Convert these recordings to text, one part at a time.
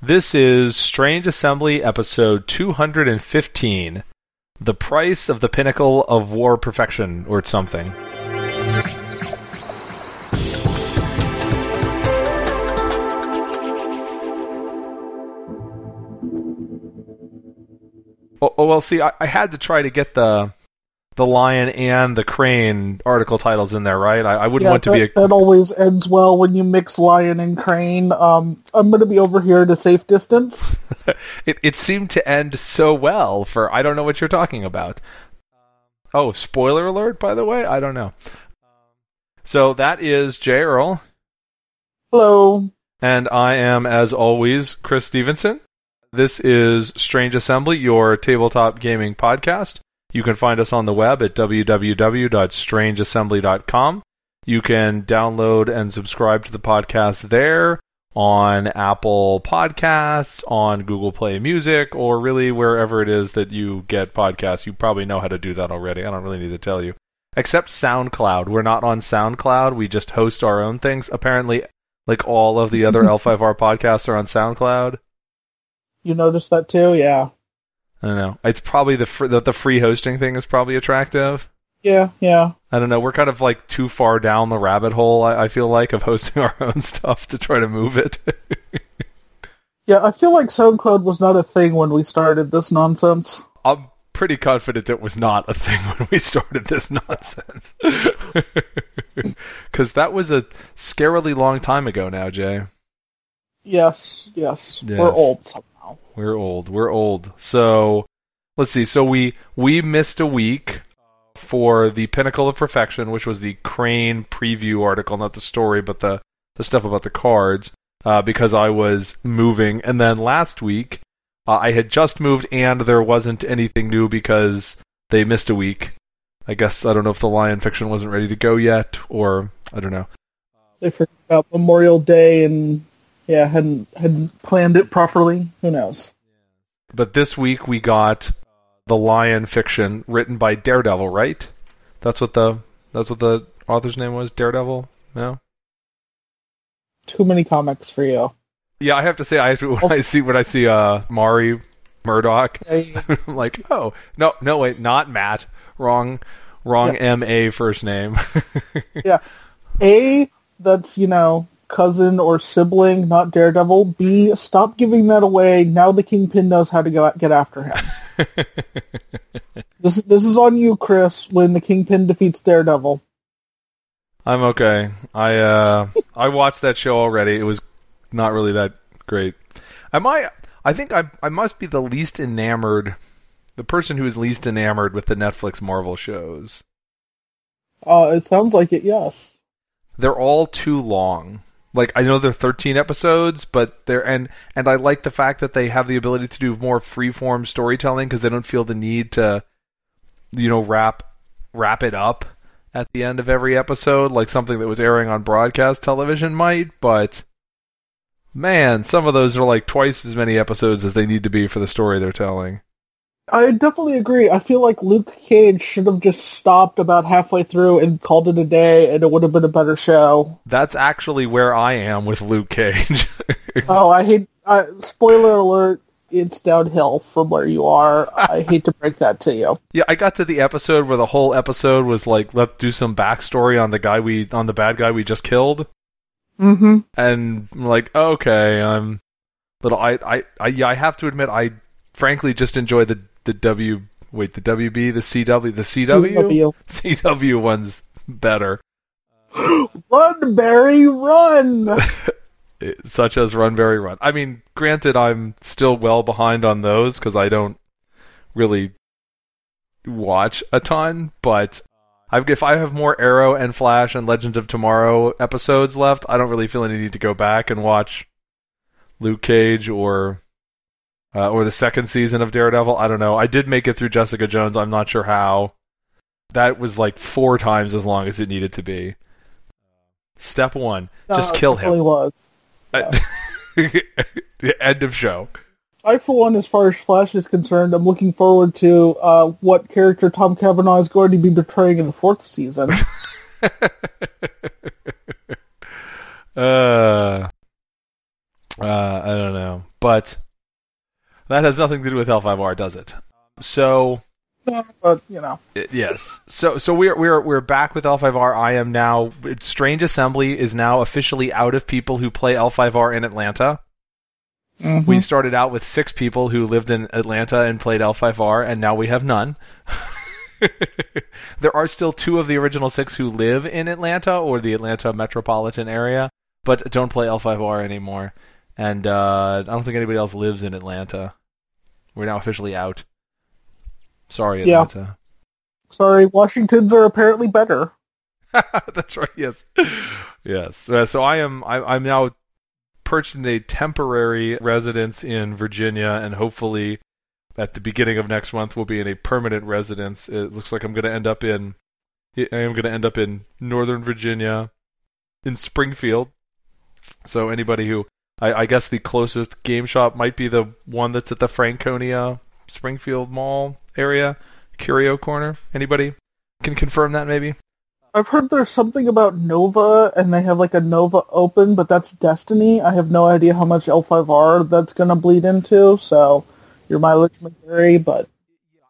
This is Strange Assembly episode 215 The Price of the Pinnacle of War Perfection, or something. Oh, oh, well, see, I, I had to try to get the the lion and the crane article titles in there, right? I, I wouldn't yeah, want to that, be a that always ends well when you mix lion and crane. Um, I'm going to be over here at a safe distance. it, it seemed to end so well for I don't know what you're talking about. Oh, spoiler alert, by the way? I don't know. So that is Jay Earl, Hello. and I am, as always, Chris Stevenson. This is Strange Assembly, your tabletop gaming podcast. You can find us on the web at www.strangeassembly.com. You can download and subscribe to the podcast there on Apple Podcasts, on Google Play Music, or really wherever it is that you get podcasts. You probably know how to do that already. I don't really need to tell you. Except SoundCloud. We're not on SoundCloud. We just host our own things. Apparently, like all of the other L5R podcasts are on SoundCloud. You noticed that too? Yeah. I don't know. It's probably the fr- the, the free hosting thing is probably attractive. Yeah, yeah. I don't know. We're kind of like too far down the rabbit hole. I, I feel like of hosting our own stuff to try to move it. Yeah, I feel like SoundCloud was not a thing when we started this nonsense. I'm pretty confident it was not a thing when we started this nonsense. Because that was a scarily long time ago now, Jay. Yes, yes. Yes. We're old somehow. We're old. We're old. So let's see. So we we missed a week for the Pinnacle of Perfection, which was the Crane preview article, not the story, but the the stuff about the cards, uh, because I was moving. And then last week uh, I had just moved, and there wasn't anything new because they missed a week. I guess I don't know if the Lion Fiction wasn't ready to go yet, or I don't know. They forgot about Memorial Day and yeah, hadn't hadn't planned it properly. Who knows? But this week we got the Lion Fiction written by Daredevil, right? That's what the that's what the author's name was. Daredevil. No. Too many comics for you. Yeah, I have to say, I have to, when I see when I see uh Mari Murdock, I'm like, oh no, no wait, not Matt. Wrong, wrong. M A first name. Yeah, A, that's, you know, cousin or sibling, not Daredevil. B, stop giving that away. Now the Kingpin knows how to go get after him. This, this is on you, Chris, when the Kingpin defeats Daredevil. I'm okay. I uh I watched that show already. It was not really that great. Am I? I think I I must be the least enamored, the person who is least enamored with the Netflix Marvel shows. Uh, it sounds like it, yes. They're all too long. Like I know they're 13 episodes, but they're and and I like the fact that they have the ability to do more freeform storytelling because they don't feel the need to, you know, wrap wrap it up at the end of every episode like something that was airing on broadcast television might. But man, some of those are like twice as many episodes as they need to be for the story they're telling. I definitely agree. I feel like Luke Cage should have just stopped about halfway through and called it a day, and it would have been a better show. That's actually where I am with Luke Cage. Oh, I hate. Uh, spoiler alert! It's downhill from where you are. I hate to break that to you. Yeah, I got to the episode where the whole episode was like, let's do some backstory on the guy we on the bad guy we just killed, Mm-hmm. and I'm like, okay, I'm little. I, I, I, yeah, I have to admit, I frankly just enjoy the the W. Wait, the WB, the CW, the CW, CW one's better, Run, Barry, run! Such as Run Very Run. I mean, granted, I'm still well behind on those because I don't really watch a ton, but I've, if I have more Arrow and Flash and Legends of Tomorrow episodes left, I don't really feel any need to go back and watch Luke Cage or uh, or the second season of Daredevil. I don't know. I did make it through Jessica Jones. I'm not sure how. That was like four times as long as it needed to be. Step one: just No, it kill him. Was. End of show. I, for one, as far as Flash is concerned, I'm looking forward to uh, what character Tom Cavanagh is going to be portraying in the fourth season. uh, uh, I don't know, but that has nothing to do with L5R, does it? So No, but you know, I- yes. So so we're we're we're back with L5R. I am now Strange Assembly is now officially out of people who play L5R in Atlanta. mhm. We started out with six people who lived in Atlanta and played L5R, and now we have none. there are still two of the original six who live in Atlanta or the Atlanta metropolitan area, but don't play L5R anymore. And uh, I don't think anybody else lives in Atlanta. We're now officially out. Sorry, Yeah. Atlanta. sorry, Washingtons are apparently better. That's right. Yes, yes. Uh, so I am. I, I'm now perched in a temporary residence in Virginia, and hopefully, at the beginning of next month, we'll be in a permanent residence. It looks like I'm going to end up in. I am going to end up in Northern Virginia, in Springfield. So anybody who, I, I guess, the closest game shop might be the one that's at the Franconia Springfield Mall area, Curio Corner. Anybody can confirm that maybe? I've heard there's something about Nova, and they have like a Nova Open, but that's Destiny. I have no idea how much L5R that's going to bleed into, so your mileage may vary, but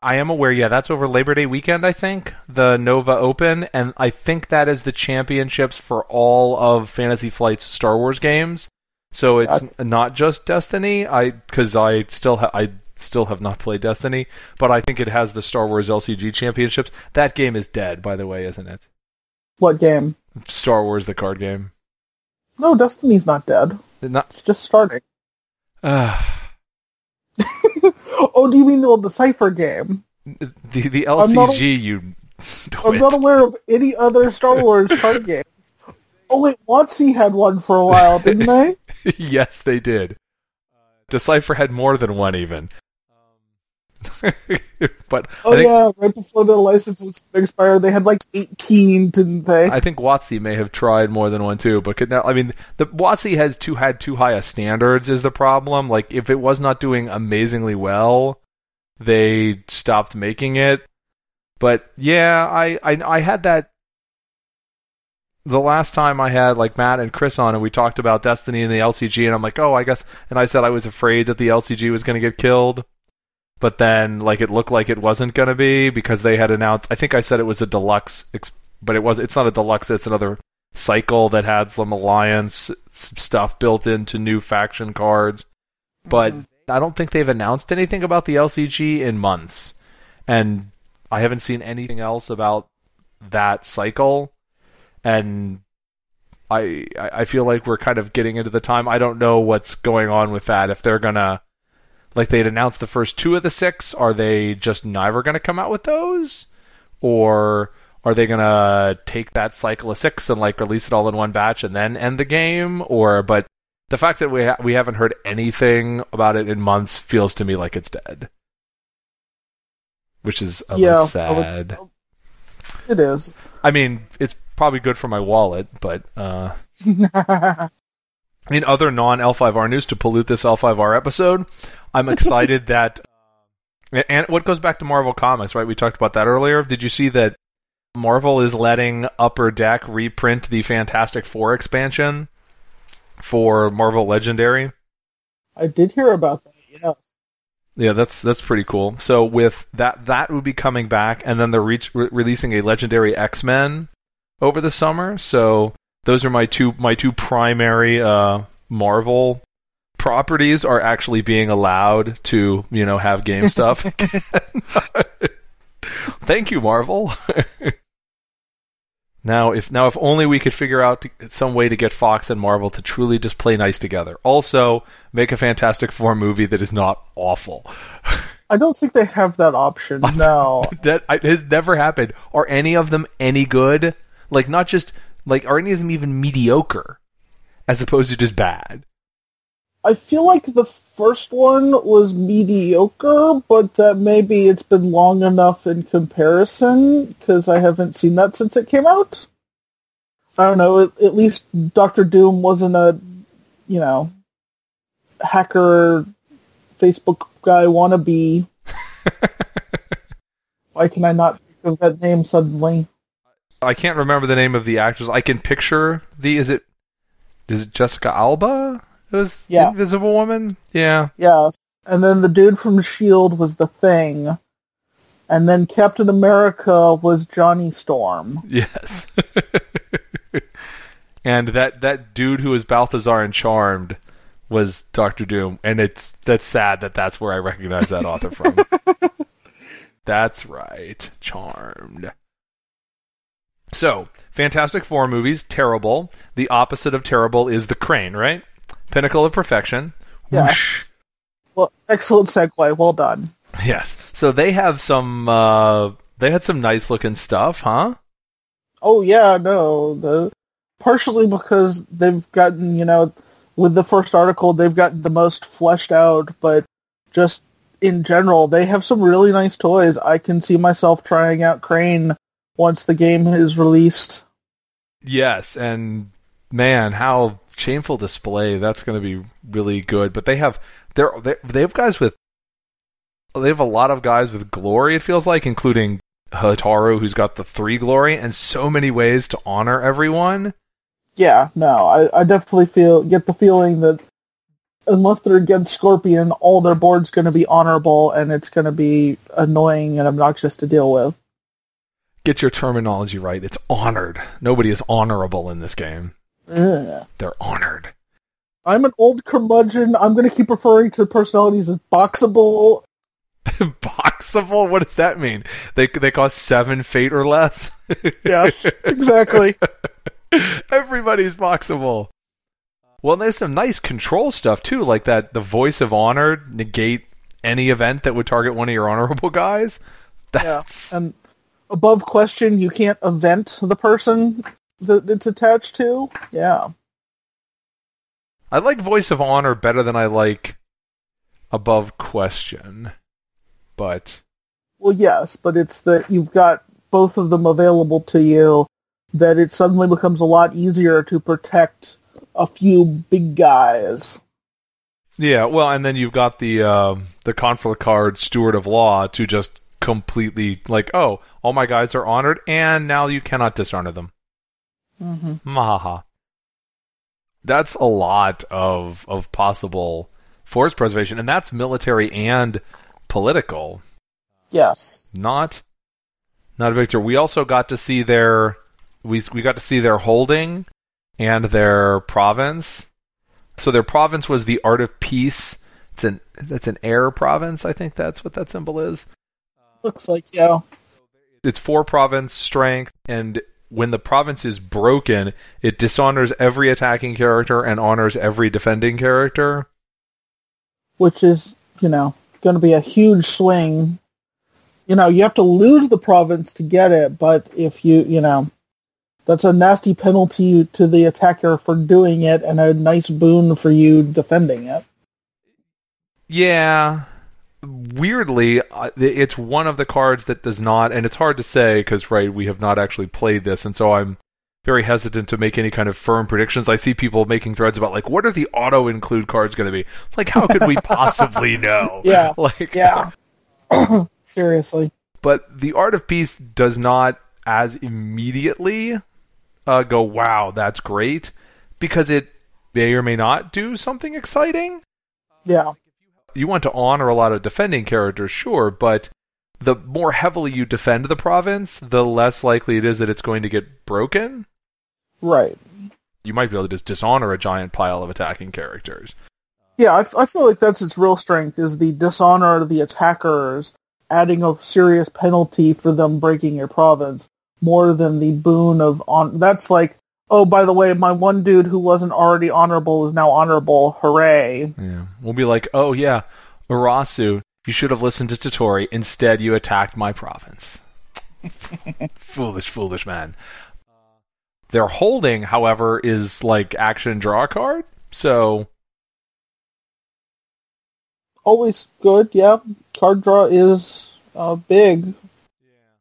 I am aware, yeah, that's over Labor Day weekend, I think, the Nova Open, and I think that is the championships for all of Fantasy Flight's Star Wars games. So it's not just Destiny, I because I still ha- I still have not played Destiny, but I think it has the Star Wars LCG championships. That game is dead, by the way, isn't it? what game? Star Wars, the card game. No, Destiny's not dead. Not It's just starting. oh, do you mean the, the Cypher game? the the I'm not LCG. you I'm not aware of any other Star Wars card games. Oh wait, WotC had one for a while, didn't they? yes, they did. Uh, Decipher had more than one, even. Um, but Oh think yeah, right before their license was expired, they had like 18, didn't they? I think WotC may have tried more than one too. But could now, I mean, the WotC has too had too high a standards is the problem. Like if it was not doing amazingly well, they stopped making it. But yeah, I I, I had that. The last time I had like Matt and Chris on and we talked about Destiny and the LCG and I'm like, oh, I guess, and I said I was afraid that the LCG was going to get killed, but then like it looked like it wasn't going to be because they had announced. I think I said it was a deluxe, but it was. It's not a deluxe. It's another cycle that had some alliance stuff built into new faction cards. But mm-hmm. I don't think they've announced anything about the LCG in months, and I haven't seen anything else about that cycle. And I I feel like we're kind of getting into the time. I don't know what's going on with that. If they're gonna like they'd announced the first two of the six, are they just never gonna come out with those, or are they gonna take that cycle of six and like release it all in one batch and then end the game? Or but the fact that we ha- we haven't heard anything about it in months feels to me like it's dead, which is a Yeah, bit I would- sad. It is. I mean, it's probably good for my wallet, but uh, in other non L5R news to pollute this L5R episode, I'm excited that. uh, And what goes back to Marvel Comics, right? We talked about that earlier. Did you see that Marvel is letting Upper Deck reprint the Fantastic Four expansion for Marvel Legendary? I did hear about that. Yeah. Yeah, that's that's pretty cool. So with that, that would be coming back, and then they're re- releasing a Legendary X Men over the summer. So those are my two my two primary uh, Marvel properties are actually being allowed to you know have game stuff. Thank you, Marvel. now, if now if only we could figure out to, some way to get Fox and Marvel to truly just play nice together. Also, make a Fantastic Four movie that is not awful. I don't think they have that option. No. that I- has never happened. Are any of them any good? Like not just like are any of them even mediocre, as opposed to just bad? I feel like the first one was mediocre, but that maybe it's been long enough in comparison because I haven't seen that since it came out. I don't know. At, at least Doctor Doom wasn't a, you know, hacker, Facebook guy wannabe. Why can I not think of that name suddenly? I can't remember the name of the actress. I can picture the is it is it Jessica Alba? It was Yeah. Invisible Woman. Yeah. Yeah. And then the dude from S.H.I.E.L.D. was the Thing. And then Captain America was Johnny Storm. Yes. and that that dude who was Belthazor and Charmed was Doctor Doom, and it's that's sad that that's where I recognize that author from. that's right, Charmed. So, Fantastic Four movies, terrible. The opposite of terrible is the Crane, right? Pinnacle of perfection. Yeah. Whoosh. Well, excellent segue. Well done. Yes. So they have some. Uh, they had some nice looking stuff, huh? Oh yeah, no. The partially because they've gotten, you know, with the first article, they've gotten the most fleshed out, but just in general, they have some really nice toys. I can see myself trying out Crane once the game is released. Yes, and man, how shameful display. That's going to be really good. But they have they're, they they have guys with they have a lot of guys with glory. It feels like, including Hotaru, who's got the three glory, and so many ways to honor everyone. Yeah, no, I, I definitely feel get the feeling that unless they're against Scorpion, all their board's going to be honorable, and it's going to be annoying and obnoxious to deal with. Get your terminology right. It's honored. Nobody is honorable in this game. Ugh. They're honored. I'm an old curmudgeon. I'm going to keep referring to personalities as boxable. Boxable? What does that mean? They they cost seven fate or less. Yes, exactly. Everybody's boxable. Well, there's some nice control stuff too, like that. The voice of honor negate any event that would target one of your honorable guys. Yeah, and above question, you can't event the person that it's attached to. Yeah, I like voice of honor better than I like above question, but well, yes, but it's that you've got both of them available to you. That it suddenly becomes a lot easier to protect a few big guys. yeah. Well, and then you've got the uh, the conflict card steward of law to just completely like, oh, all my guys are honored, and now you cannot dishonor them. Mm-hmm. Mahaha. That's a lot of of possible force preservation, and that's military and political. Yes. Not not Victor. We also got to see their we we got to see their holding and their province. So their province was the art of peace. It's an that's an air province. I think that's what that symbol is. Looks like yeah. It's four province strength, and when the province is broken, it dishonors every attacking character and honors every defending character. which is, you know, going to be a huge swing. You know, you have to lose the province to get it, but if you, you know, that's a nasty penalty to the attacker for doing it and a nice boon for you defending it. Yeah. Weirdly, it's one of the cards that does not, and it's hard to say because, right, we have not actually played this, and so I'm very hesitant to make any kind of firm predictions. I see people making threads about, like, what are the auto include cards going to be? Like, how could we possibly know? Yeah, Like, Yeah. Seriously. but the art of peace does not as immediately uh, go wow that's great because it may or may not do something exciting Yeah. You want to honor a lot of defending characters sure but the more heavily you defend the province the less likely it is that it's going to get broken Right. you might be able to just dishonor a giant pile of attacking characters Yeah, I, I feel like that's its real strength is the dishonor of the attackers, adding a serious penalty for them breaking your province, more than the boon of on. That's like, oh, by the way, my one dude who wasn't already honorable is now honorable. Hooray! yeah we'll be like oh yeah urasu you should have listened to Toturi. Instead, you attacked my province. foolish, foolish man. Their holding, however, is like action draw card. So Always good. Yeah, card draw is uh, big.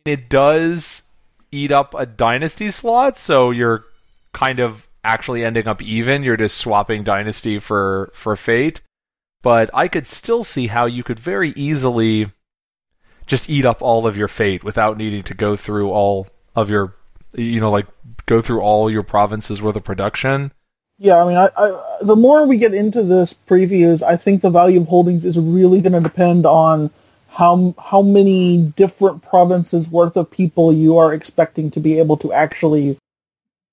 it does eat up a dynasty slot. So you're kind of actually ending up even. You're just swapping dynasty for for fate. But I could still see how you could very easily just eat up all of your fate without needing to go through all of your, you know, like go through all your provinces worth of production. Yeah, I mean, I, I, the more we get into this previews, I think the value of holdings is really going to depend on how how many different provinces worth of people you are expecting to be able to actually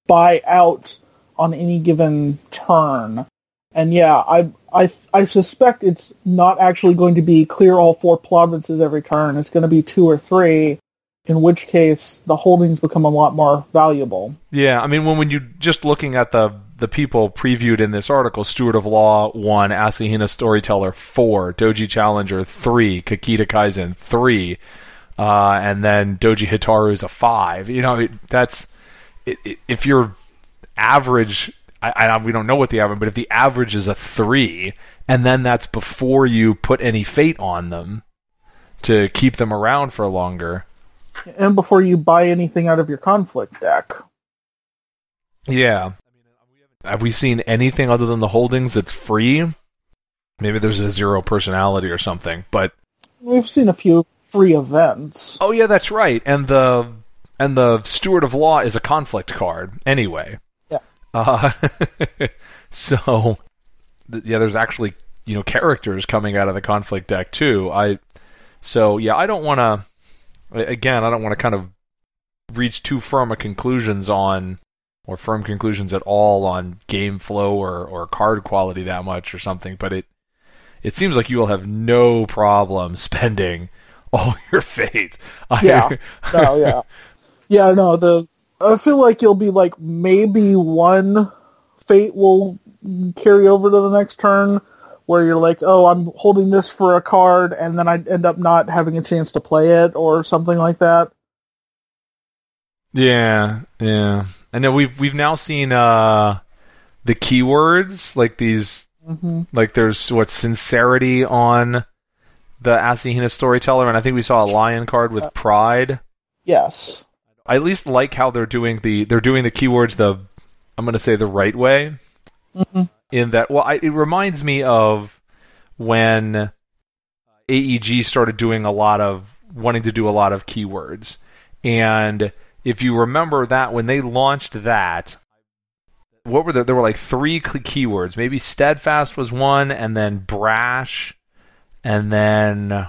buy out on any given turn. And yeah, I I I suspect it's not actually going to be clear all four provinces every turn. It's going to be two or three, in which case the holdings become a lot more valuable. Yeah, I mean when when you just looking at the the people previewed in this article, Steward of Law one, Asahina Storyteller four, Doji Challenger three, Kakita Kaizen three, uh, and then Doji Hotaru is a five. You know, that's if your average. I, I, we don't know what the average, but if the average is a three, and then that's before you put any fate on them to keep them around for longer, and before you buy anything out of your conflict deck. Yeah, have we seen anything other than the holdings that's free? Maybe there's a zero personality or something, but we've seen a few free events. Oh yeah, that's right. And the and the Steward of Law is a conflict card anyway. Yeah. Uh, so yeah, there's actually you know characters coming out of the conflict deck too. I so yeah, I don't want to. Again, I don't want to kind of reach too firm a conclusions on or firm conclusions at all on game flow or, or card quality that much or something, but it it seems like you will have no problem spending all your fate. Yeah. no, yeah. Yeah, no, the I feel like you'll be like maybe one fate will carry over to the next turn where you're like, oh, I'm holding this for a card, and then I end up not having a chance to play it or something like that. Yeah, yeah. I know we've we've now seen uh, the keywords like these, mm-hmm. like there's what sincerity on the Asahina storyteller, and I think we saw a lion card with pride. Yes, I at least like how they're doing the they're doing the keywords the I'm going to say the right way. Mm-hmm. In that, well, I, it reminds me of when AEG started doing a lot of wanting to do a lot of keywords and if you remember that when they launched that, what were there? There were like three keywords. Maybe steadfast was one, and then brash, and then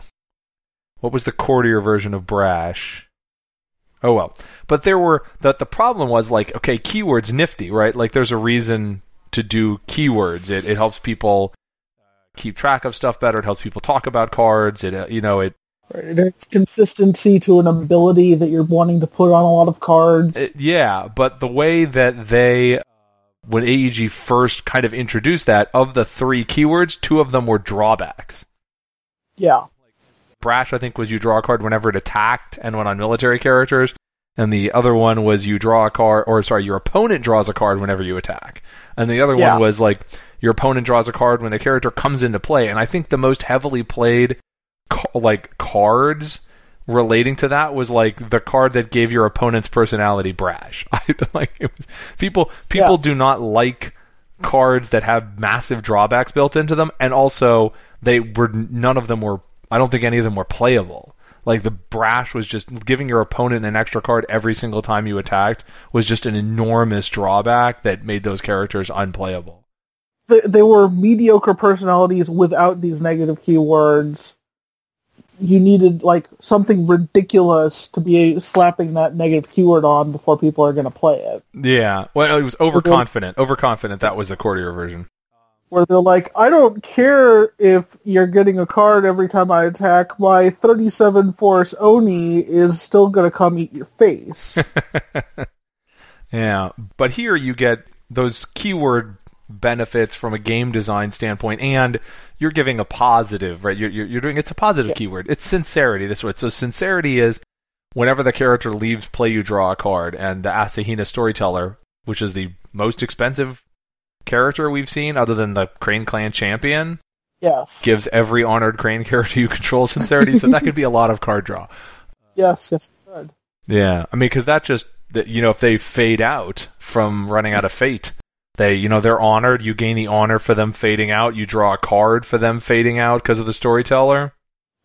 what was the courtier version of brash? Oh well, but there were that the problem was like okay, keywords nifty, right? Like there's a reason to do keywords. It it helps people keep track of stuff better. It helps people talk about cards. It uh, you know it Right. It's consistency to an ability that you're wanting to put on a lot of cards. Uh, yeah, but the way that they, when AEG first kind of introduced that, of the three keywords, two of them were drawbacks. Yeah. Brash, I think, was you draw a card whenever it attacked and went on military characters. And the other one was you draw a card, or sorry, your opponent draws a card whenever you attack. And the other yeah. one was like your opponent draws a card when the character comes into play. And I think the most heavily played like cards relating to that was like the card that gave your opponent's personality brash. I like it was people people yes. do not like cards that have massive drawbacks built into them and also they were none of them were I don't think any of them were playable. Like the brash was just giving your opponent an extra card every single time you attacked was just an enormous drawback that made those characters unplayable. They, they were mediocre personalities without these negative keywords you needed like something ridiculous to be slapping that negative keyword on before people are going to play it. Yeah, well, it was overconfident. Overconfident. That was the courtier version. Where they're like, I don't care if you're getting a card every time I attack. My 37 force Oni is still going to come eat your face. yeah, but here you get those keyword benefits from a game design standpoint and you're giving a positive right you're, you're, you're doing it's a positive yeah. keyword it's sincerity this way so sincerity is whenever the character leaves play you draw a card and the asahina storyteller which is the most expensive character we've seen other than the crane clan champion yes gives every honored crane character you control sincerity so that could be a lot of card draw yes yes it could yeah i mean because that just that you know if they fade out from running out of fate they, you know, they're honored. You gain the honor for them fading out. You draw a card for them fading out because of the storyteller.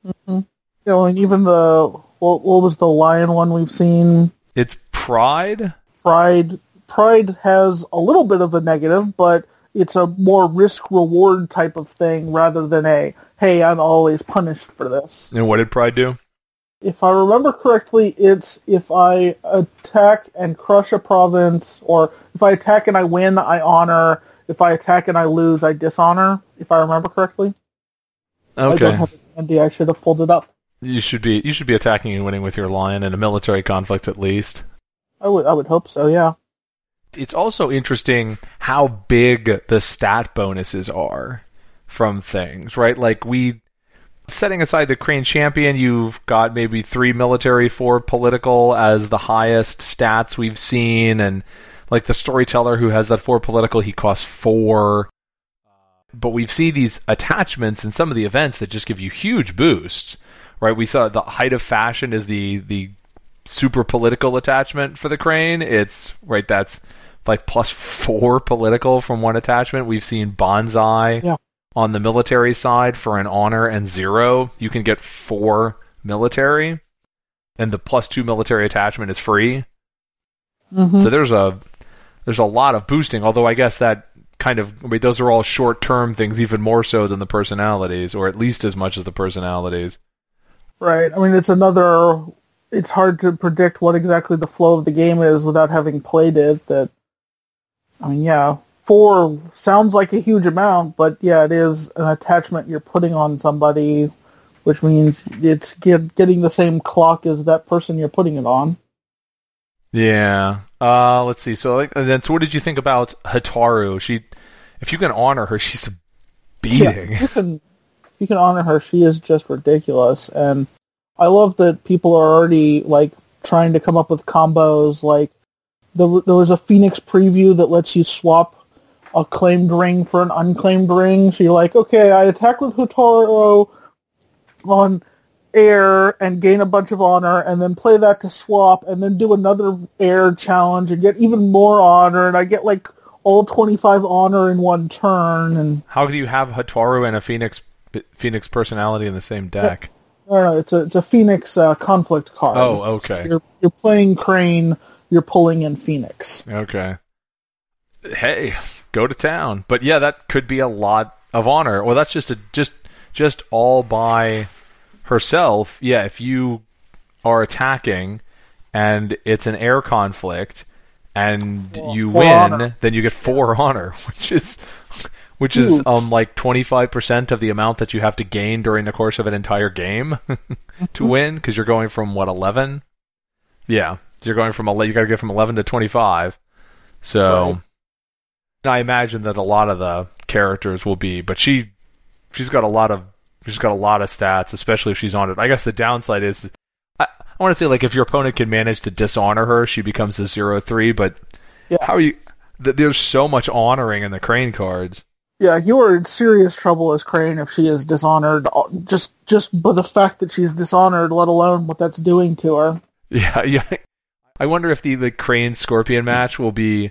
Mm-hmm. You know, and even the what, what was the lion one we've seen? It's Pride. Pride. Pride has a little bit of a negative, but it's a more risk reward type of thing rather than a hey, I'm always punished for this. And what did Pride do? If I remember correctly, it's if I attack and crush a province, or if I attack and I win, I honor. If I attack and I lose, I dishonor. If I remember correctly. Okay. I don't have it handy. I should have pulled it up. You should be you should be attacking and winning with your lion in a military conflict at least. I would. I would hope so. Yeah. It's also interesting how big the stat bonuses are from things, right? Like we setting aside the Crane champion, you've got maybe 3 military, 4 political as the highest stats we've seen and like the storyteller who has that 4 political, he costs 4 but we've seen these attachments in some of the events that just give you huge boosts, right? We saw the height of fashion is the the super political attachment for the crane. It's right that's like plus four political from one attachment. We've seen bonsai Yeah. on the military side for an honor and zero. You can get four military, and the plus two military attachment is free. hmm So there's a there's a lot of boosting. Although I guess that kind of I mean, those are all short term things, even more so than the personalities, or at least as much as the personalities. Right. I mean, it's another. It's hard to predict what exactly the flow of the game is without having played it. That, I mean, yeah, four sounds like a huge amount, but yeah, it is an attachment you're putting on somebody, which means it's get, getting the same clock as that person you're putting it on. Yeah. Uh, let's see. So, like, and then, so what did you think about Hotaru? She, if you can honor her, she's a beating. Yeah, you can you can honor her. She is just ridiculous, and I love that people are already like trying to come up with combos. Like there, there was a Phoenix preview that lets you swap a claimed ring for an unclaimed ring. So you're like, okay, I attack with Hotaru on air and gain a bunch of honor, and then play that to swap, and then do another air challenge and get even more honor, and I get like all 25 honor in one turn, and How do you have Hotaru and a Phoenix Phoenix personality in the same deck? Don't know. It's a it's a Phoenix uh, conflict card. Oh, okay. You're you're playing Crane. You're pulling in Phoenix. Okay. Hey, go to town. But yeah, that could be a lot of honor. Well, that's just a just just all by herself. Yeah, if you are attacking and it's an air conflict and Four- you win, honor. then you get 4 honor, which is which is um like 25% of the amount that you have to gain during the course of an entire game to win because you're going from what 11? Yeah, you're going from 11, you got to get from 11 to 25. So I imagine that a lot of the characters will be, but she she's got a lot of she's got a lot of stats, especially if she's on it. I guess the downside is I, I want to say like if your opponent can manage to dishonor her, she becomes a zero three. But Yeah. how are you? th- There's so much honoring in the crane cards. Yeah, you are in serious trouble as Crane if she is dishonored. uh, Just just by the fact that she's dishonored, let alone what that's doing to her. Yeah, yeah. I wonder if the the crane scorpion match will be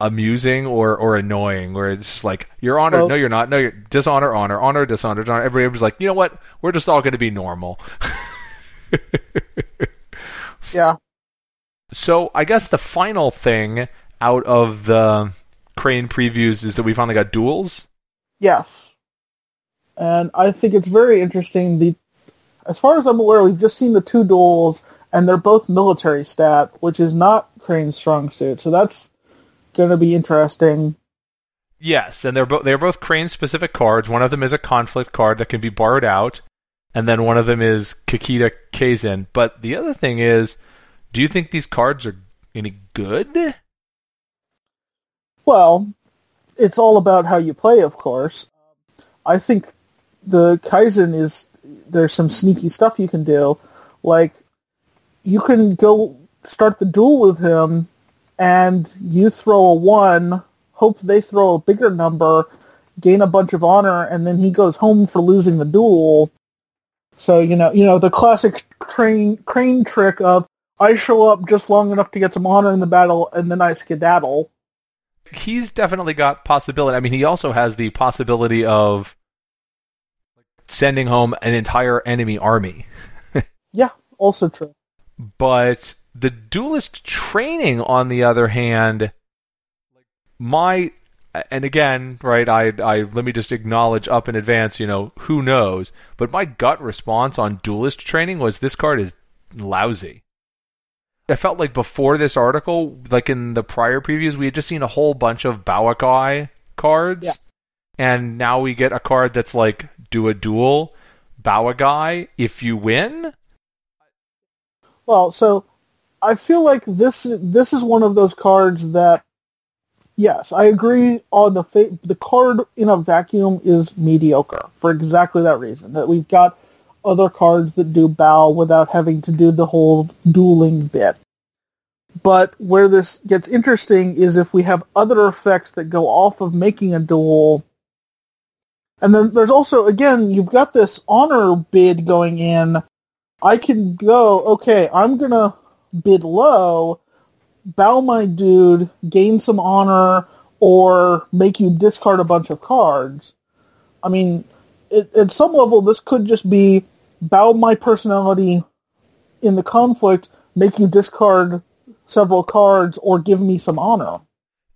amusing or or annoying, where it's just like you're honored, Well- no, you're not, no, you're dishonor, honor, honor, dishonor, dishonor. Everybody's like, you know what? We're just all going to be normal. Yeah. So I guess the final thing out of the crane previews is that we finally got duels. Yes. And I think it's very interesting. The as far as I'm aware, we've just seen the two duels, and they're both military stat, which is not Crane's strong suit. So that's going to be interesting. Yes, and they're both they're both crane specific cards. One of them is a conflict card that can be borrowed out, and then one of them is Kakita Kaizen. But the other thing is, do you think these cards are any good? Well, it's all about how you play, of course. I think the Kaizen is there's some sneaky stuff you can do, like you can go start the duel with him, and you throw a one, hope they throw a bigger number, gain a bunch of honor, and then he goes home for losing the duel. So you know, you know the classic crane crane trick of I show up just long enough to get some honor in the battle, and then I skedaddle. He's definitely got possibility. I mean, he also has the possibility of sending home an entire enemy army. Yeah, also true. But the duelist training, on the other hand, my and again, right, I I let me just acknowledge up in advance, you know, who knows, but my gut response on duelist training was this card is lousy. I felt like before this article, like in the prior previews, we had just seen a whole bunch of Baoakai cards. Yeah. And now we get a card that's like do a duel, Baoagai if you win. Well, so I feel like this this is one of those cards that yes, I agree on the fa- the card in a vacuum is mediocre for exactly that reason that we've got other cards that do bow without having to do the whole dueling bit. But where this gets interesting is if we have other effects that go off of making a duel. And then there's also, again, you've got this honor bid going in. I can go, okay, I'm going to bid low, bow my dude, gain some honor, or make you discard a bunch of cards. I mean, it, at some level, this could just be bow my personality in the conflict, make you discard several cards, or give me some honor.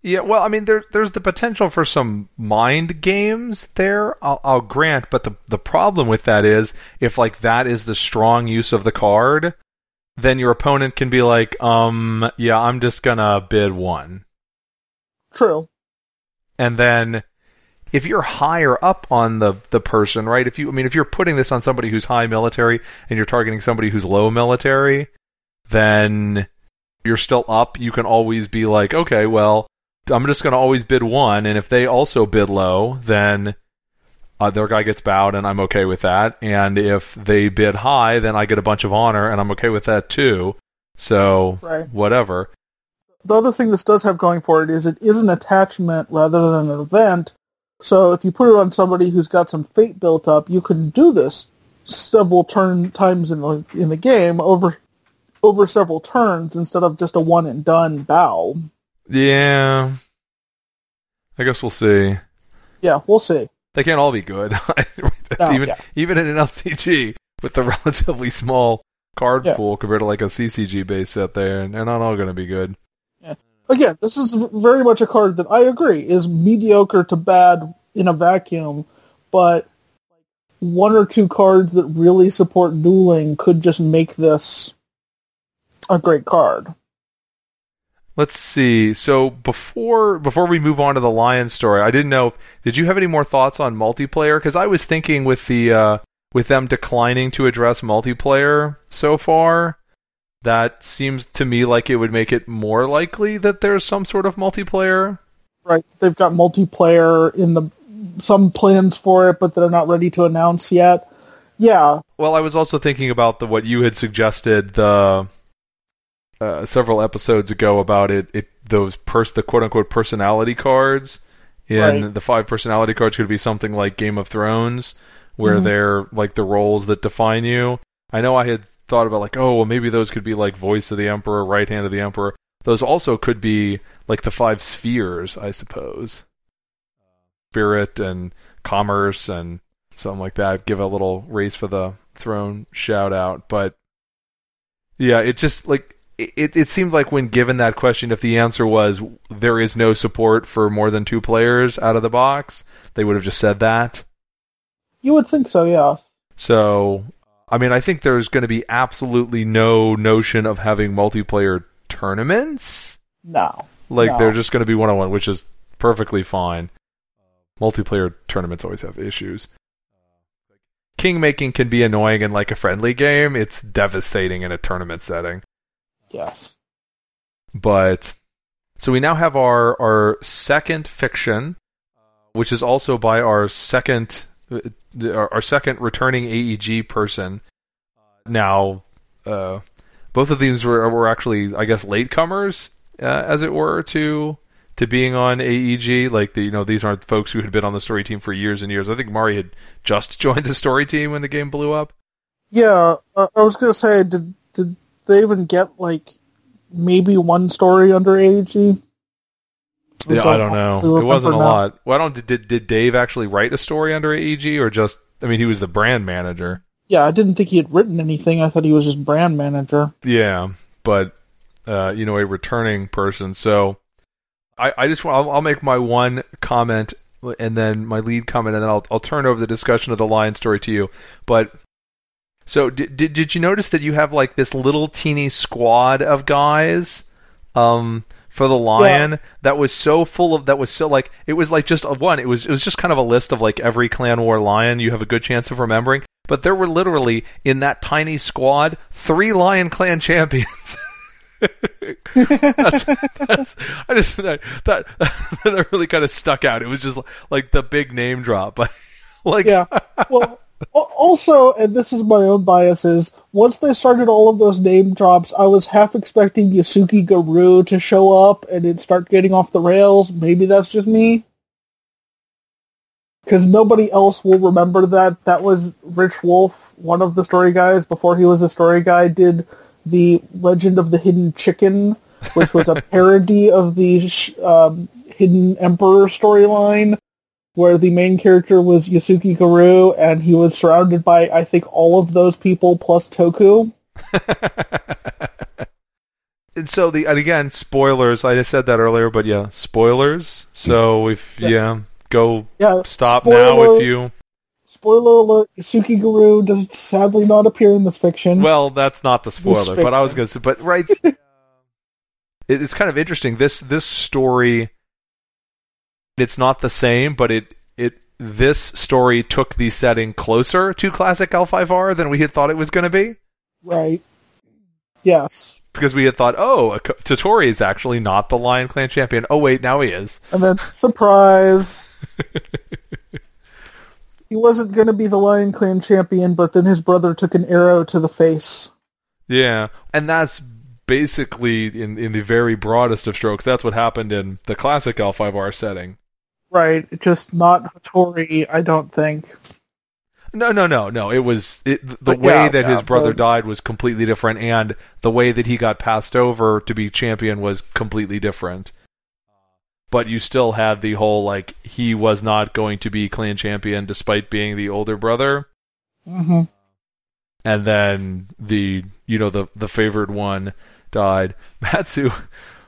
Yeah, well, I mean, there, there's the potential for some mind games there. I'll, I'll grant, but the the problem with that is if like that is the strong use of the card, then your opponent can be like, um, yeah, I'm just gonna bid one, True. and then if you're higher up on the the person, right? If you, I mean, if you're putting this on somebody who's high military and you're targeting somebody who's low military, then you're still up. You can always be like, okay, well, I'm just going to always bid one, and if they also bid low, then uh, their guy gets bowed, and I'm okay with that. And if they bid high, then I get a bunch of honor, and I'm okay with that too. So Right. whatever. The other thing this does have going for it is it is an attachment rather than an event. So if you put it on somebody who's got some fate built up, you can do this several turn times in the in the game over over several turns instead of just a one and done bow. Yeah. I guess we'll see. Yeah, we'll see. They can't all be good. Even yeah. even in an LCG with the relatively small card Yeah. pool compared to like a CCG base set there, and they're not all going to be good. Yeah. Again, this is very much a card that I agree is mediocre to bad in a vacuum, but one or two cards that really support dueling could just make this a great card. Let's see. So before before we move on to the Lion story, I didn't know. Did you have any more thoughts on multiplayer? Because I was thinking with the uh, with them declining to address multiplayer so far, that seems to me like it would make it more likely that there's some sort of multiplayer. Right? They've got multiplayer in the some plans for it, but they're not ready to announce yet. Yeah, Well, I was also thinking about the what you had suggested the uh, several episodes ago about it. It those pers- the quote unquote personality cards in Right. the five personality cards could be something like Game of Thrones, where Mhm. they're like the roles that define you. I know I had thought about like, oh, well, maybe those could be like voice of the emperor, right hand of the emperor. Those also could be like the five spheres, I suppose. Spirit and commerce and something like that. Give a little race for the throne shout out, but yeah, it just like it. It seemed like when given that question, if the answer was there is no support for more than two players out of the box, they would have just said that. you would think so. Yeah. So, I mean, I think there's going to be absolutely no notion of having multiplayer tournaments. No. Like No. they're just going to be one on one, which is perfectly fine. Multiplayer tournaments always have issues. King making can be annoying in like a friendly game. It's devastating in a tournament setting. Yes. But so we now have our our second fiction, which is also by our second uh, our, our second returning AEG person. Now, uh, both of these were were actually, I guess, latecomers, uh, as it were, to to being on AEG. Like the, you know, these aren't folks who had been on the story team for years and years. I think Mari had just joined the story team when the game blew up. Yeah, uh, I was gonna say, did did they even get like maybe one story under AEG? Yeah, I don't know. It wasn't a now. lot. Well, I don't. Did did Dave actually write a story under AEG or just? I mean, he was the brand manager. Yeah, I didn't think he had written anything. I thought he was just brand manager. Yeah, but uh, you know, a returning person. So I, I just want, I'll, I'll make my one comment and then my lead comment, and then I'll I'll turn over the discussion of the lion story to you. But so did did, did you notice that you have like this little teeny squad of guys? Um, for the lion Yeah. that was so full of that was so like it was like just a one it was it was just kind of a list of like every clan war lion you have a good chance of remembering but there were literally in that tiny squad three lion clan champions that's, that's, I just that, that that really kind of stuck out. It was just like the big name drop, but like yeah. Well, also, and this is my own biases. Once they started all of those name drops, I was half expecting Yasuki Garu to show up and it start getting off the rails. Maybe that's just me. Because nobody else will remember that. That was Rich Wolf, one of the story guys, before he was a story guy, did the Legend of the Hidden Chicken, which was a parody of the um, Hidden Emperor storyline where the main character was Yasuki Garu, and he was surrounded by, I think, all of those people plus Toku. and so the and again spoilers. I just said that earlier, but yeah, spoilers. So if yeah, Yeah. go Yeah, stop now if you. Spoiler alert, Yasuki Garu does sadly not appear in this fiction. Well, that's not the spoiler, but I was going to say, but right, it's kind of interesting. This this story, it's not the same, but it it this story took the setting closer to classic L5R than we had thought it was going to be, right. Yes. because we had thought, oh, a, Toturi is actually not the Lion Clan champion. Oh wait, now he is. And then, surprise, he wasn't going to be the Lion Clan champion, but then his brother took an arrow to the face. Yeah, and that's basically in in the very broadest of strokes. That's what happened in the classic L5R setting. Right, just not Hattori, I don't think. No, no, no, no. It was it, the But way yeah, that his brother but- died was completely different, and the way that he got passed over to be champion was completely different. But you still had the whole like he was not going to be clan champion despite being the older brother, hmm and then the you know the the favored one died. Matsu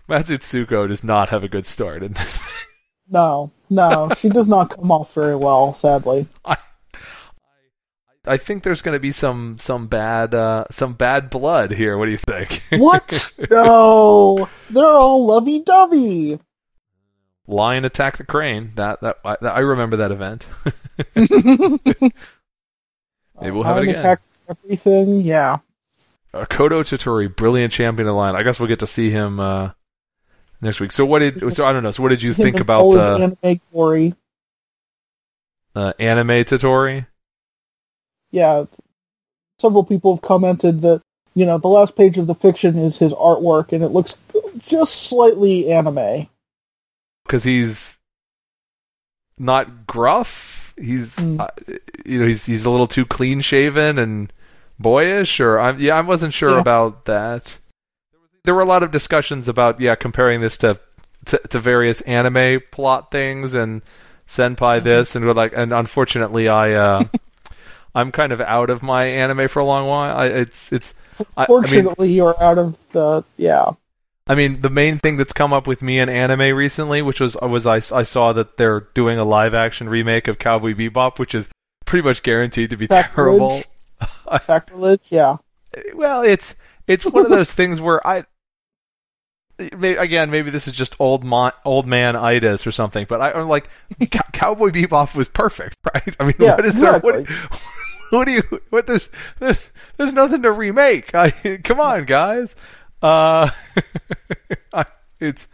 Matsutsuko does not have a good start in this. No, no, she does not come off very well, sadly. I I think there's going to be some some bad uh, some bad blood here. What do you think? What? no, they're all lovey-dovey. Lion attack the crane. That that I, I remember that event. Maybe we'll have it again. attack everything, yeah. Uh, Kodo Toturi, brilliant champion of the line. I guess we'll get to see him uh, next week. So what did so I don't know. So what did you think about the anime glory? uh, anime Toturi? Yeah, several people have commented that you know the last page of the fiction is his artwork, and it looks just slightly anime. Because he's not gruff. He's Mm. uh, you know he's he's a little too clean shaven and boyish. Or I'm yeah I wasn't sure Yeah. about that. There were a lot of discussions about yeah comparing this to to, to various anime plot things and Mm-hmm. senpai this and we're like and unfortunately I uh I'm kind of out of my anime for a long while. I, it's it's I- I mean- Fortunately, you're out of the yeah. I mean, the main thing that's come up with me in anime recently, which was was I, I saw that they're doing a live action remake of Cowboy Bebop, which is pretty much guaranteed to be terrible. Sacrilege. Sacrilege, yeah. Well, it's it's one of those things where I. Again, maybe this is just old mon, old man itis or something, but I, I'm like, Cow- Cowboy Bebop was perfect, right? I mean, Yeah, what is there? What, what do you? What there's there's there's nothing to remake. I come on, guys. Uh, it's.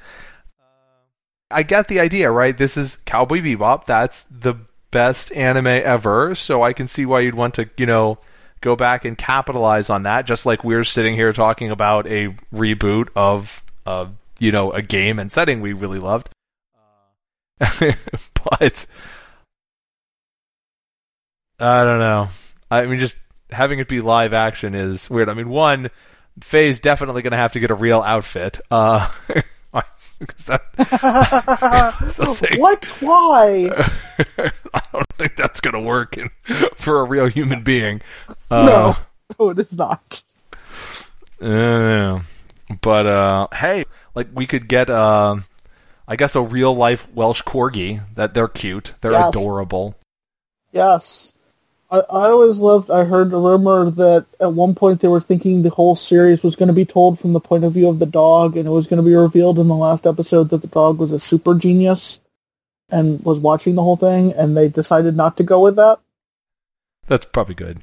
I get the idea, right? This is Cowboy Bebop. That's the best anime ever, so I can see why you'd want to, you know, go back and capitalize on that. Just like we're sitting here talking about a reboot of, uh, you know, a game and setting we really loved. but I don't know. I mean, just having it be live action is weird. I mean, one, Faye's definitely going to have to get a real outfit. Uh, that, what? Why? I don't think that's going to work in, for a real human being. Uh, no, no, it is not. Know. But uh, hey, like we could get uh, I guess a real life Welsh corgi. That they're cute. They're Yes. adorable. Yes. I, I always loved, I heard a rumor that at one point they were thinking the whole series was going to be told from the point of view of the dog, and it was going to be revealed in the last episode that the dog was a super genius and was watching the whole thing, and they decided not to go with that. That's probably good.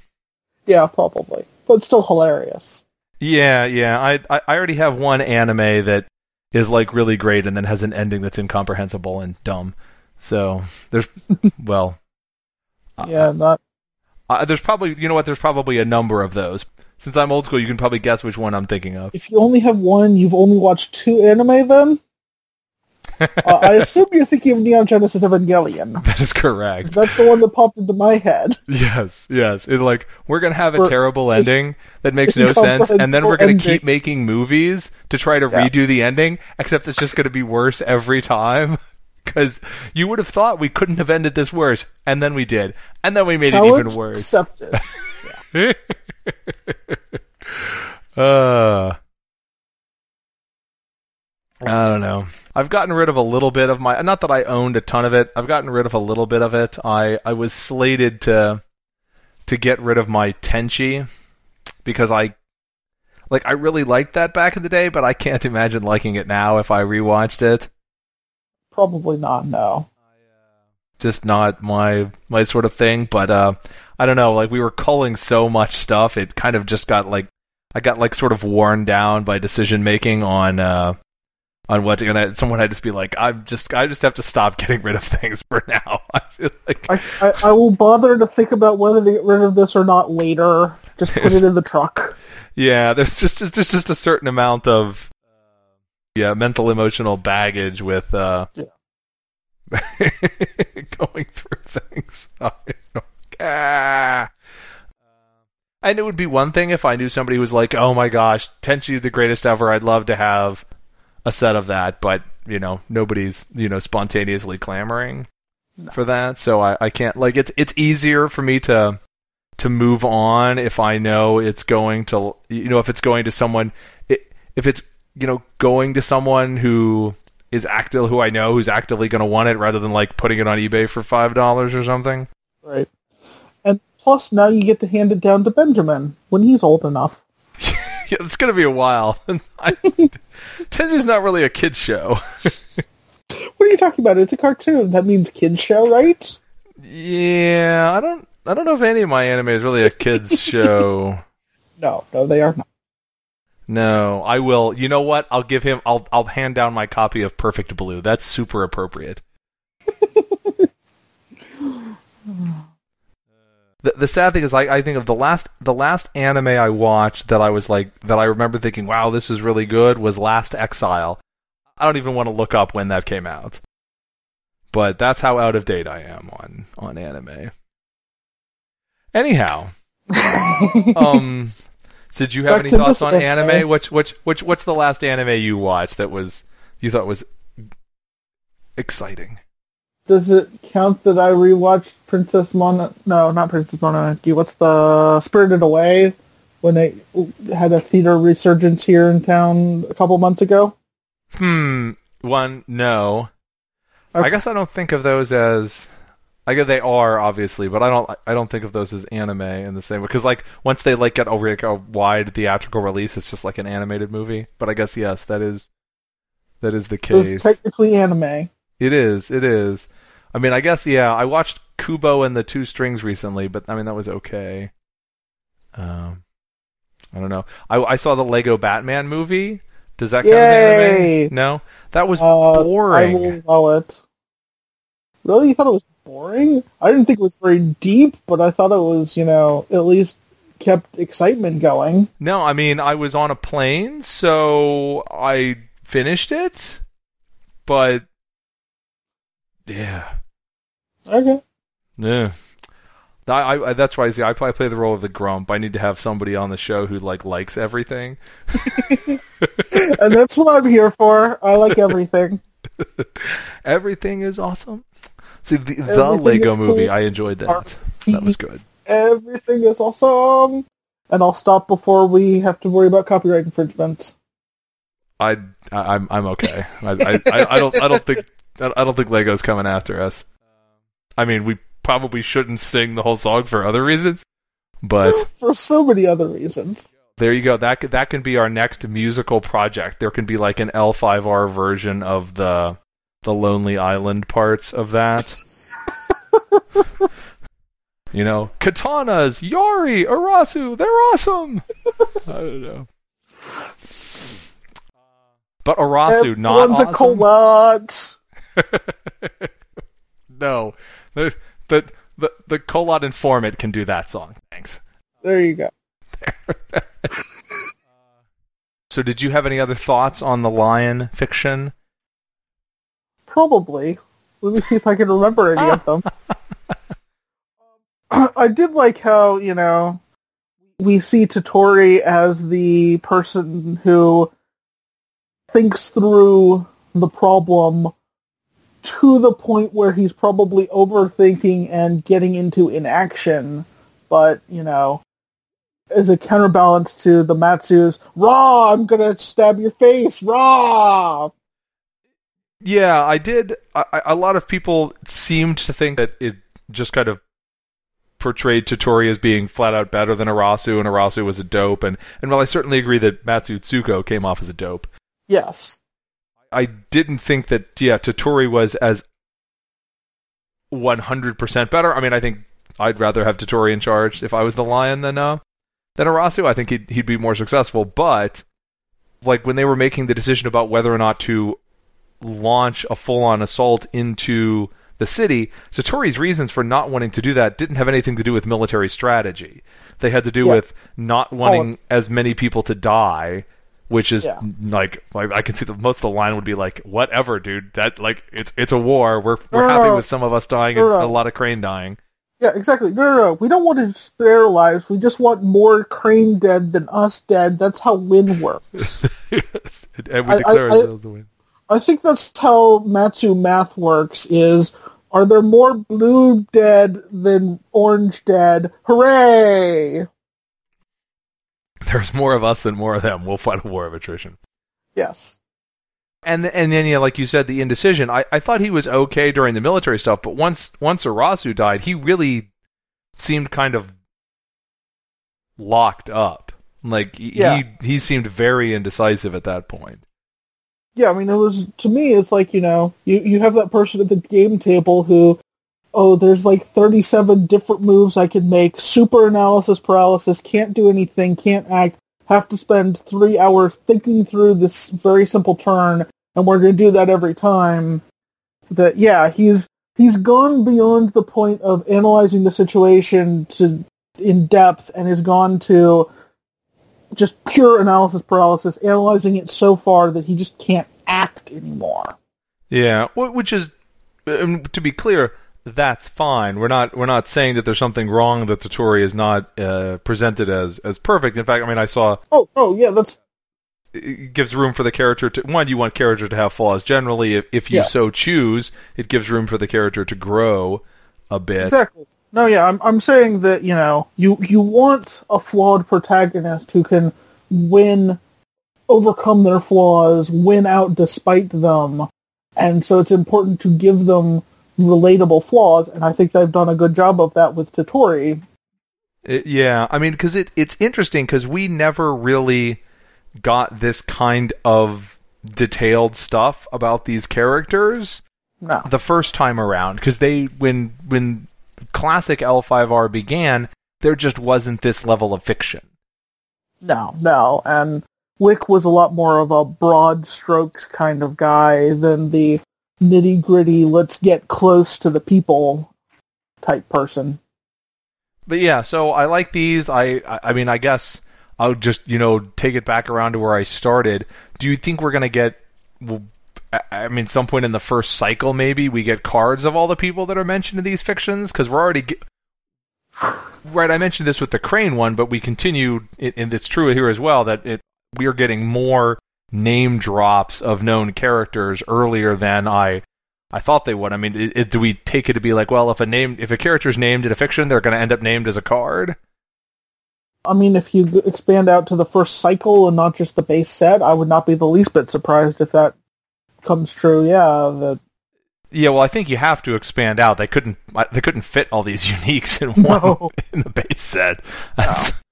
Yeah, probably. But still hilarious. Yeah, yeah. I, I already have one anime that is like really great and then has an ending that's incomprehensible and dumb. So there's well, Uh, Yeah, not. uh, there's probably you know what? There's probably a number of those. Since I'm old school, you can probably guess which one I'm thinking of. If you only have one, you've only watched two anime then? Uh, I assume you're thinking of Neon Genesis Evangelion. That is correct. That's the one that popped into my head. Yes, yes. It's like we're gonna have a terrible ending that makes no sense, and then we're gonna Incomprehensible keep making movies to try to Yeah. redo the ending, except it's just gonna be worse every time. Because you would have thought we couldn't have ended this worse, and then we did, and then we made it even worse. accepted. uh, I don't know. I've gotten rid of a little bit of my. Not that I owned a ton of it. I've gotten rid of a little bit of it. I I was slated to to get rid of my Tenchi because I like I really liked that back in the day, but I can't imagine liking it now if I rewatched it. Probably not, no. just not my my sort of thing. But uh, I don't know. Like we were culling so much stuff, it kind of just got like I got like sort of worn down by decision making on uh, on what to. And I, someone had to just be like, I'm just I just have to stop getting rid of things for now. I feel like I, I, I will bother to think about whether to get rid of this or not later. Just put it in the truck. yeah, there's just there's just a certain amount of uh, yeah mental emotional baggage with uh, going through things. Ah. And it would be one thing if I knew somebody who was like, "Oh my gosh, Tenchi the greatest ever. I'd love to have a set of that," but you know, nobody's you know spontaneously clamoring for that, so I, I can't like it's it's easier for me to to move on if I know it's going to you know if it's going to someone if it's you know going to someone who is active who I know who's actively going to want it rather than like putting it on eBay for five dollars or something. Right. And plus, now you get to hand it down to Benjamin when he's old enough. Yeah, it's going to be a while. I, Tenchi's not really a kid show. What are you talking about? It's a cartoon. That means kids show, right? Yeah, I don't I don't know if any of my anime is really a kids show. No, no, they are not. No, I will. You know what? I'll give him. I'll I'll hand down my copy of Perfect Blue. That's super appropriate. The the sad thing is, I I think of the last the last anime I watched that I was like that I remember thinking, wow, this is really good. Was Last Exile. I don't even want to look up when that came out. But that's how out of date I am on on anime. Anyhow, um, did you have Back any thoughts on anime. anime? Which which which what's the last anime you watched that was you thought was exciting? Does it count that I rewatched Princess Mono? No, not Princess Mononoke. What's the Spirited Away when they had a theater resurgence here in town a couple months ago? Hmm. One, no. I guess I don't think of those as. I guess they are obviously, but I don't. I don't think of those as anime in the same way because like once they like get over like a wide theatrical release, it's just like an animated movie. But I guess yes, that is that is the case. It's case. technically anime. It is. It is. I mean, I guess yeah. I watched Kubo and the Two Strings recently, but I mean that was okay. Um, I don't know. I, I saw the Lego Batman movie. Does that count as Yay! No, that was Uh, boring. I will allow it. Really? You thought it was boring? I didn't think it was very deep, but I thought it was, you know, at least kept excitement going. No, I mean I was on a plane, so I finished it, but yeah, Okay. yeah. I, I, that's why I see. I play, I play the role of the grump. I need to have somebody on the show who like likes everything. and that's what I'm here for. I like everything. Everything is awesome. See the, the Everything Lego movie. cool. I enjoyed that. That was good. Everything is awesome. And I'll stop before we have to worry about copyright infringement. I, I I'm I'm okay. I, I, I don't I don't think I don't think Lego's coming after us. I mean, we probably shouldn't sing the whole song for other reasons, but For so many other reasons. there you go. That could, that can be our next musical project. There can be like an L5R version of the the Lonely Island parts of that. you know, katanas, Yari, Arasou, they're awesome. I don't know. But Arasou, not Everyone the awesome. No, the the the, the Kolat informant can do that song. Thanks. There you go. So, did you have any other thoughts on the lion fiction? Probably. Let me see if I can remember any of them. Um, I did like how, you know, we see Toturi as the person who thinks through the problem to the point where he's probably overthinking and getting into inaction, but, you know, as a counterbalance to the Matsu's, Raw, I'm gonna stab your face, Raw! Yeah, I did. I, a lot of people seemed to think that it just kind of portrayed Toturi as being flat out better than Arasou, and Arasou was a dope. And, and while I certainly agree that Matsu Tsuko came off as a dope, Yes. I didn't think that, yeah, Toturi was as 100% better. I mean, I think I'd rather have Toturi in charge if I was the lion than, uh, than Arasou. I think he'd, he'd be more successful. But, like, when they were making the decision about whether or not to launch a full on assault into the city, Toturi's reasons for not wanting to do that didn't have anything to do with military strategy. They had to do Yeah. with not wanting it's- as many people to die, which is Yeah. like like I can see that most of the line would be like, "Whatever, dude. That like it's it's a war. We're we're no, happy with some of us dying and a lot of Crane dying." Yeah, exactly. No, no, no. We don't want to spare lives. We just want more Crane dead than us dead. That's how win works. Yes. and we I- declare I- I- ourselves the win. I think that's how Matsu math works is, are there more blue dead than orange dead? Hooray! There's more of us than more of them. We'll fight a war of attrition. Yes. And and then yeah, like you said, the indecision. I, I thought he was okay during the military stuff, but once once Arasou died, he really seemed kind of locked up. Like he Yeah. he, he seemed very indecisive at that point. Yeah, I mean, it was, to me, it's like, you know, you, you have that person at the game table who, oh, there's like 37 different moves I can make, super analysis paralysis, can't do anything, can't act, have to spend three hours thinking through this very simple turn, and we're going to do that every time. That, yeah, he's, he's gone beyond the point of analyzing the situation to, in depth, and has gone to, just pure analysis paralysis, analyzing it so far that he just can't act anymore. Yeah, which is um, to be clear, that's fine. We're not we're not saying that there's something wrong that Toturi is not uh, presented as as perfect. In fact, I mean, I saw Oh, oh yeah, that's it gives room for the character to one. You want character to have flaws. Generally, if, if you Yes. so choose, it gives room for the character to grow a bit. exactly. No, yeah, I'm I'm saying that you know you you want a flawed protagonist who can win, overcome their flaws, win out despite them, and so it's important to give them relatable flaws, and I think they've done a good job of that with Toturi. It- uh, yeah, I mean, because it it's interesting because we never really got this kind of detailed stuff about these characters No, the first time around because they when when classic L5R began, there just wasn't this level of fiction. No, no, and Wick was a lot more of a broad strokes kind of guy than the nitty gritty, let's get close to the people type person. But yeah, so I like these. I I, mean, I guess I'll just you know take it back around to where I started. Do you think we're gonna get? I- mean, some point in the first cycle, maybe we get cards of all the people that are mentioned in these fictions because we're already. Ge- right, I mentioned this with the Crane one, but we continue, and it's true here as well that it we are getting more name drops of known characters earlier than I I thought they would. I mean, i i do we take it to be like, well, if a name, if a character's named in a fiction, they're going to end up named as a card? I mean, if you expand out to the first cycle and not just the base set, I would not be the least bit surprised if that comes true. Yeah, that Yeah, well, I think you have to expand out. They couldn't. They couldn't fit all these uniques in one No. in the base set. That's- Well,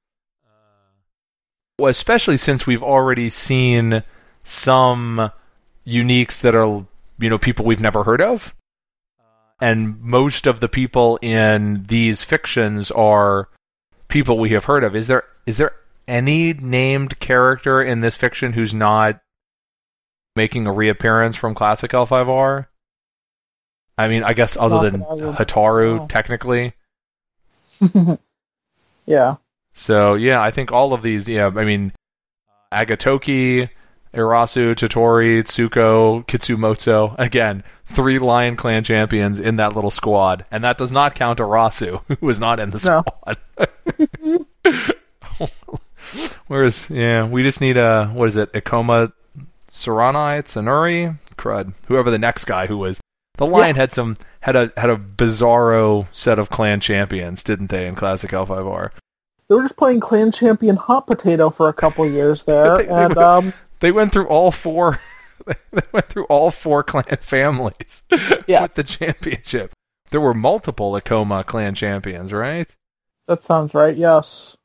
especially since we've already seen some uniques that are you know people we've never heard of, and most of the people in these fictions are people we have heard of. Is there is there any named character in this fiction who's not making a reappearance from classic L5R? I mean, I guess other Not than Hotaru, technically. yeah. So yeah, I think all of these. Yeah, I mean, uh, Agetoki, Arasou, Totori, Tsuko, Kitsumoto. Again, three Lion Clan champions in that little squad, and that does not count Arasou, who was not in the No. squad. Whereas, yeah, we just need a what is it? Ikoma Saranai, Tsanuri, crud. Whoever the next guy who was. The Lion had some had a had a bizarro set of clan champions, didn't they, in classic L5R? They were just playing Clan Champion Hot Potato for a couple years there, They- they and were- um, They went through all four. They went through all four clan families Yeah. with the championship. There were multiple Ikoma clan champions, right? that sounds right. Yes,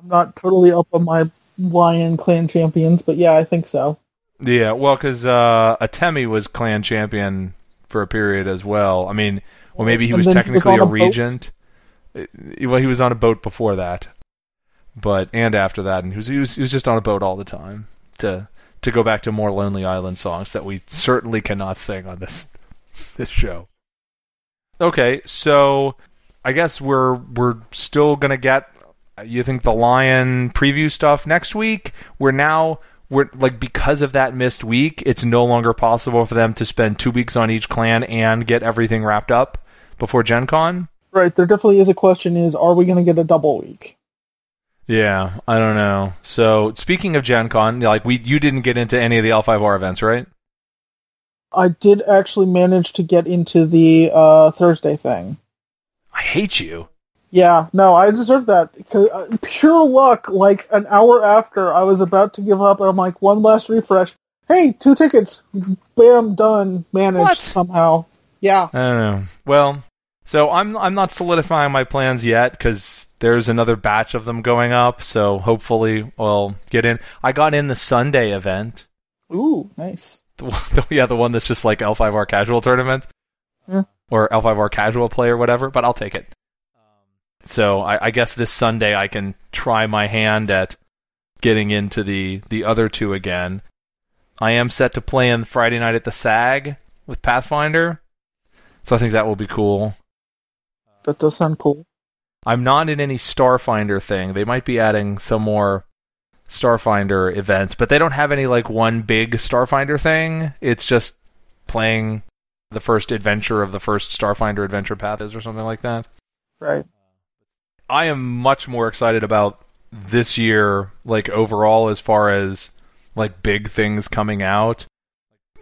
I'm not totally up on my Lion Clan Champions, but yeah, I think so. Yeah, well, because uh, Atemi was clan champion for a period as well. I mean, well, maybe he And was then he was technically a regent. boat. Well, he was on a boat before that, but and after that, and he was he was, he was just on a boat all the time. To to go back to more Lonely Island songs that we certainly cannot sing on this this show. Okay, so I guess we're we're still gonna get. You think the Lion preview stuff next week? We're now we're like because of that missed week, it's no longer possible for them to spend two weeks on each clan and get everything wrapped up before Gen Con. Right, there definitely is a question: is are we going to get a double week? Yeah, I don't know. So speaking of Gen Con, like we you didn't get into any of the L5R events, right? I did actually manage to get into the uh, Thursday thing. I hate you. Yeah, no, I deserve that. 'Cause, uh, pure luck, like an hour after I was about to give up, I'm like, one last refresh. Hey, two tickets. Bam, done. Managed What? somehow. Yeah. I don't know. Well, so I'm I'm not solidifying my plans yet because there's another batch of them going up. So hopefully I'll get in. I got in the Sunday event. Ooh, nice. The one, yeah, the one that's just like L5R casual tournament Yeah. or L5R casual play or whatever. But I'll take it. So I, I guess this Sunday I can try my hand at getting into the the other two again. I am set to play in Friday night at the SAG with Pathfinder, so I think that will be cool. That does sound cool. I'm not in any Starfinder thing. They might be adding some more Starfinder events, but they don't have any like one big Starfinder thing. It's just playing the first adventure of the first Starfinder adventure path is or something like that. Right. I am much more excited about this year, like overall, as far as like big things coming out.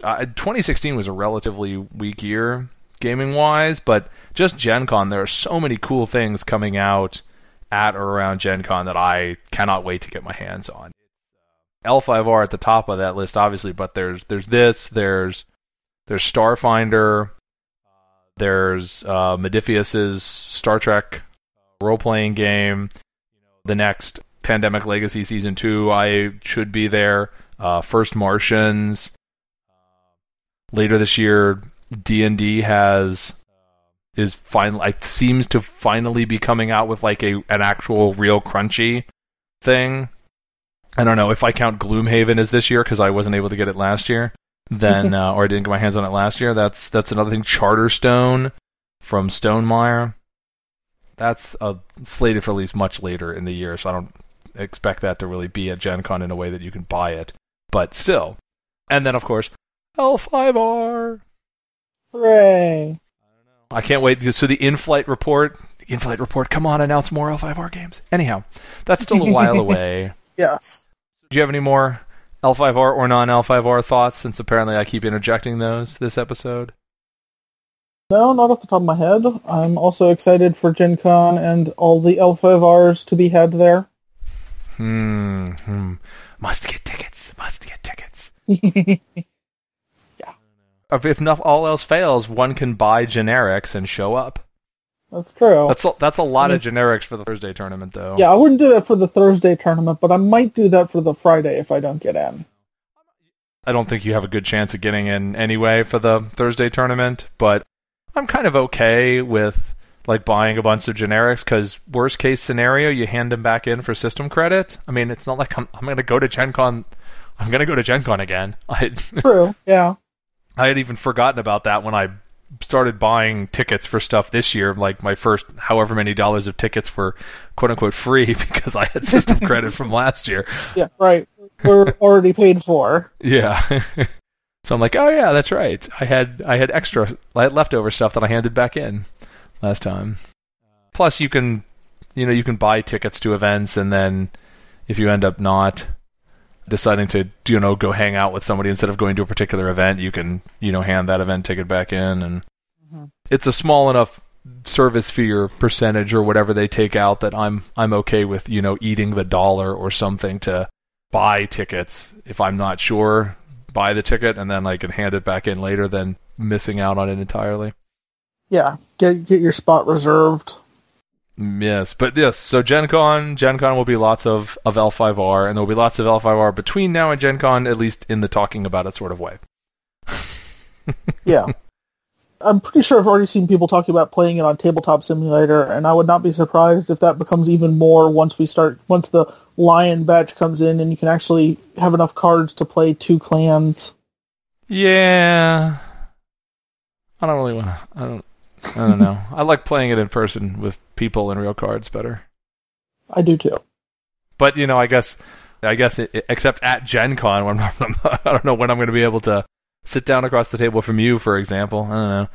Uh, 2016 was a relatively weak year gaming wise, but just Gen Con, there are so many cool things coming out at or around Gen Con that I cannot wait to get my hands on. L5R at the top of that list, obviously, but there's there's this, there's there's Starfinder, there's uh, Modiphius's Star Trek role playing game. The next Pandemic Legacy season two, I should be there. Uh, First Martians. Later this year, D and D has is finally like, seems to finally be coming out with like a an actual real crunchy thing. I don't know if I count Gloomhaven as this year because I wasn't able to get it last year. Then uh, or I didn't get my hands on it last year. That's that's another thing. Charterstone from Stonemaier that's uh, slated for at least much later in the year, so I don't expect that to really be at Gen Con in a way that you can buy it. But still. And then, of course, L5R. Hooray. I can't wait. So the in-flight report, in-flight report, come on, announce more L5R games. Anyhow, that's still a while away. Yes. Do you have any more L5R or non-L5R thoughts, since apparently I keep interjecting those this episode? No, not off the top of my head. I'm also excited for Gen Con and all the L5Rs to be had there. Hmm. hmm. Must get tickets. Must get tickets. If if not all else fails, one can buy generics and show up. That's true. That's a, that's a lot of generics for the Thursday tournament, though. yeah, I wouldn't do that for the Thursday tournament, but I might do that for the Friday if I don't get in. I don't think you have a good chance of getting in anyway for the Thursday tournament, but I'm kind of okay with like buying a bunch of generics because worst case scenario, you hand them back in for system credit. I mean, it's not like I'm I'm gonna go to Gen Con. I'm gonna go to Gen Con again. I True. Yeah. I had even forgotten about that when I started buying tickets for stuff this year. Like my first however many dollars of tickets were quote unquote free because I had system credit from last year. Yeah. Right. We're already paid for. Yeah. so I'm like, oh yeah, that's right. I had I had extra, I had leftover stuff that I handed back in last time. Plus, you can, you know, you can buy tickets to events, and then if you end up not deciding to, you know, go hang out with somebody instead of going to a particular event, you can, you know, hand that event ticket back in, and Mhm. it's a small enough service fee or percentage or whatever they take out that I'm I'm okay with, you know, eating the dollar or something to buy tickets if I'm not sure, buy the ticket and then I can hand it back in later than missing out on it entirely. Yeah. Get get your spot reserved. Yes, but yes, so Gen Con, Gen Con will be lots of, of L5R, and there will be lots of L5R between now and Gen Con, at least in the talking about it sort of way. Yeah. I'm pretty sure I've already seen people talking about playing it on Tabletop Simulator, and I would not be surprised if that becomes even more once we start, once the Lion batch comes in and you can actually have enough cards to play two clans. Yeah. I don't really want to. I don't. I don't know. I like playing it in person with people and real cards better. I do too. But you know, I guess, I guess, it, except at Gen Con, when I'm, I don't know when I'm going to be able to sit down across the table from you, for example. I don't know.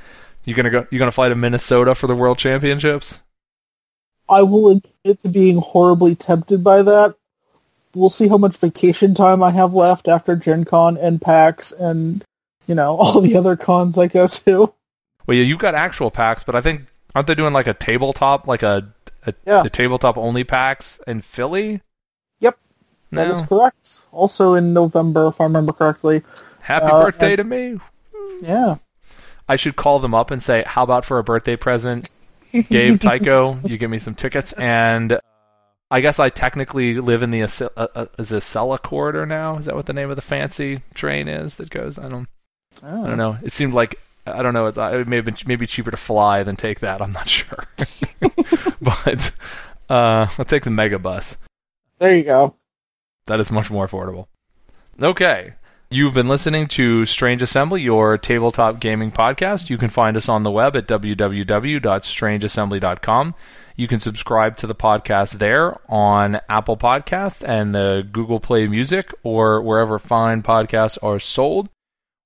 You gonna go? You gonna fly to Minnesota for the World Championships? I will admit to being horribly tempted by that. We'll see how much vacation time I have left after Gen Con and PAX and, you know, all the other cons I go to. Well, yeah, you've got actual packs, but I think aren't they doing like a tabletop, like a a, Yeah. a tabletop only packs in Philly? Yep, That No. is correct. Also in November, if I remember correctly. Happy Uh, birthday to me. Yeah. I should call them up and say, "How about for a birthday present, Gabe Tycho, you give me some tickets?" And I guess I technically live in the uh, uh, is it Acela corridor now. Is that what the name of the fancy train is that goes? I don't. I don't know. It seemed like I don't know. It, it may have been maybe cheaper to fly than take that. I'm not sure. but uh, I'll take the mega bus. There you go. That is much more affordable. Okay. You've been listening to Strange Assembly, your tabletop gaming podcast. You can find us on the web at www.strangeassembly.com. You can subscribe to the podcast there on Apple Podcasts and the Google Play Music or wherever fine podcasts are sold.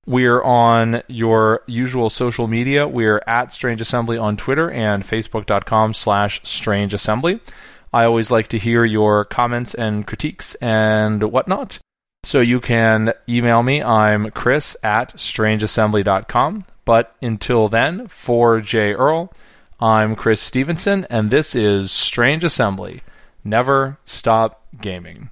We're on your usual social media. We're at Strange Assembly on Twitter and Facebook.com slash Strange Assembly. I always like to hear your comments and critiques and whatnot. So you can email me. I'm Chris at strangeassembly.com. But until then, for J. Earl, I'm Chris Stevenson, and this is Strange Assembly. Never stop gaming.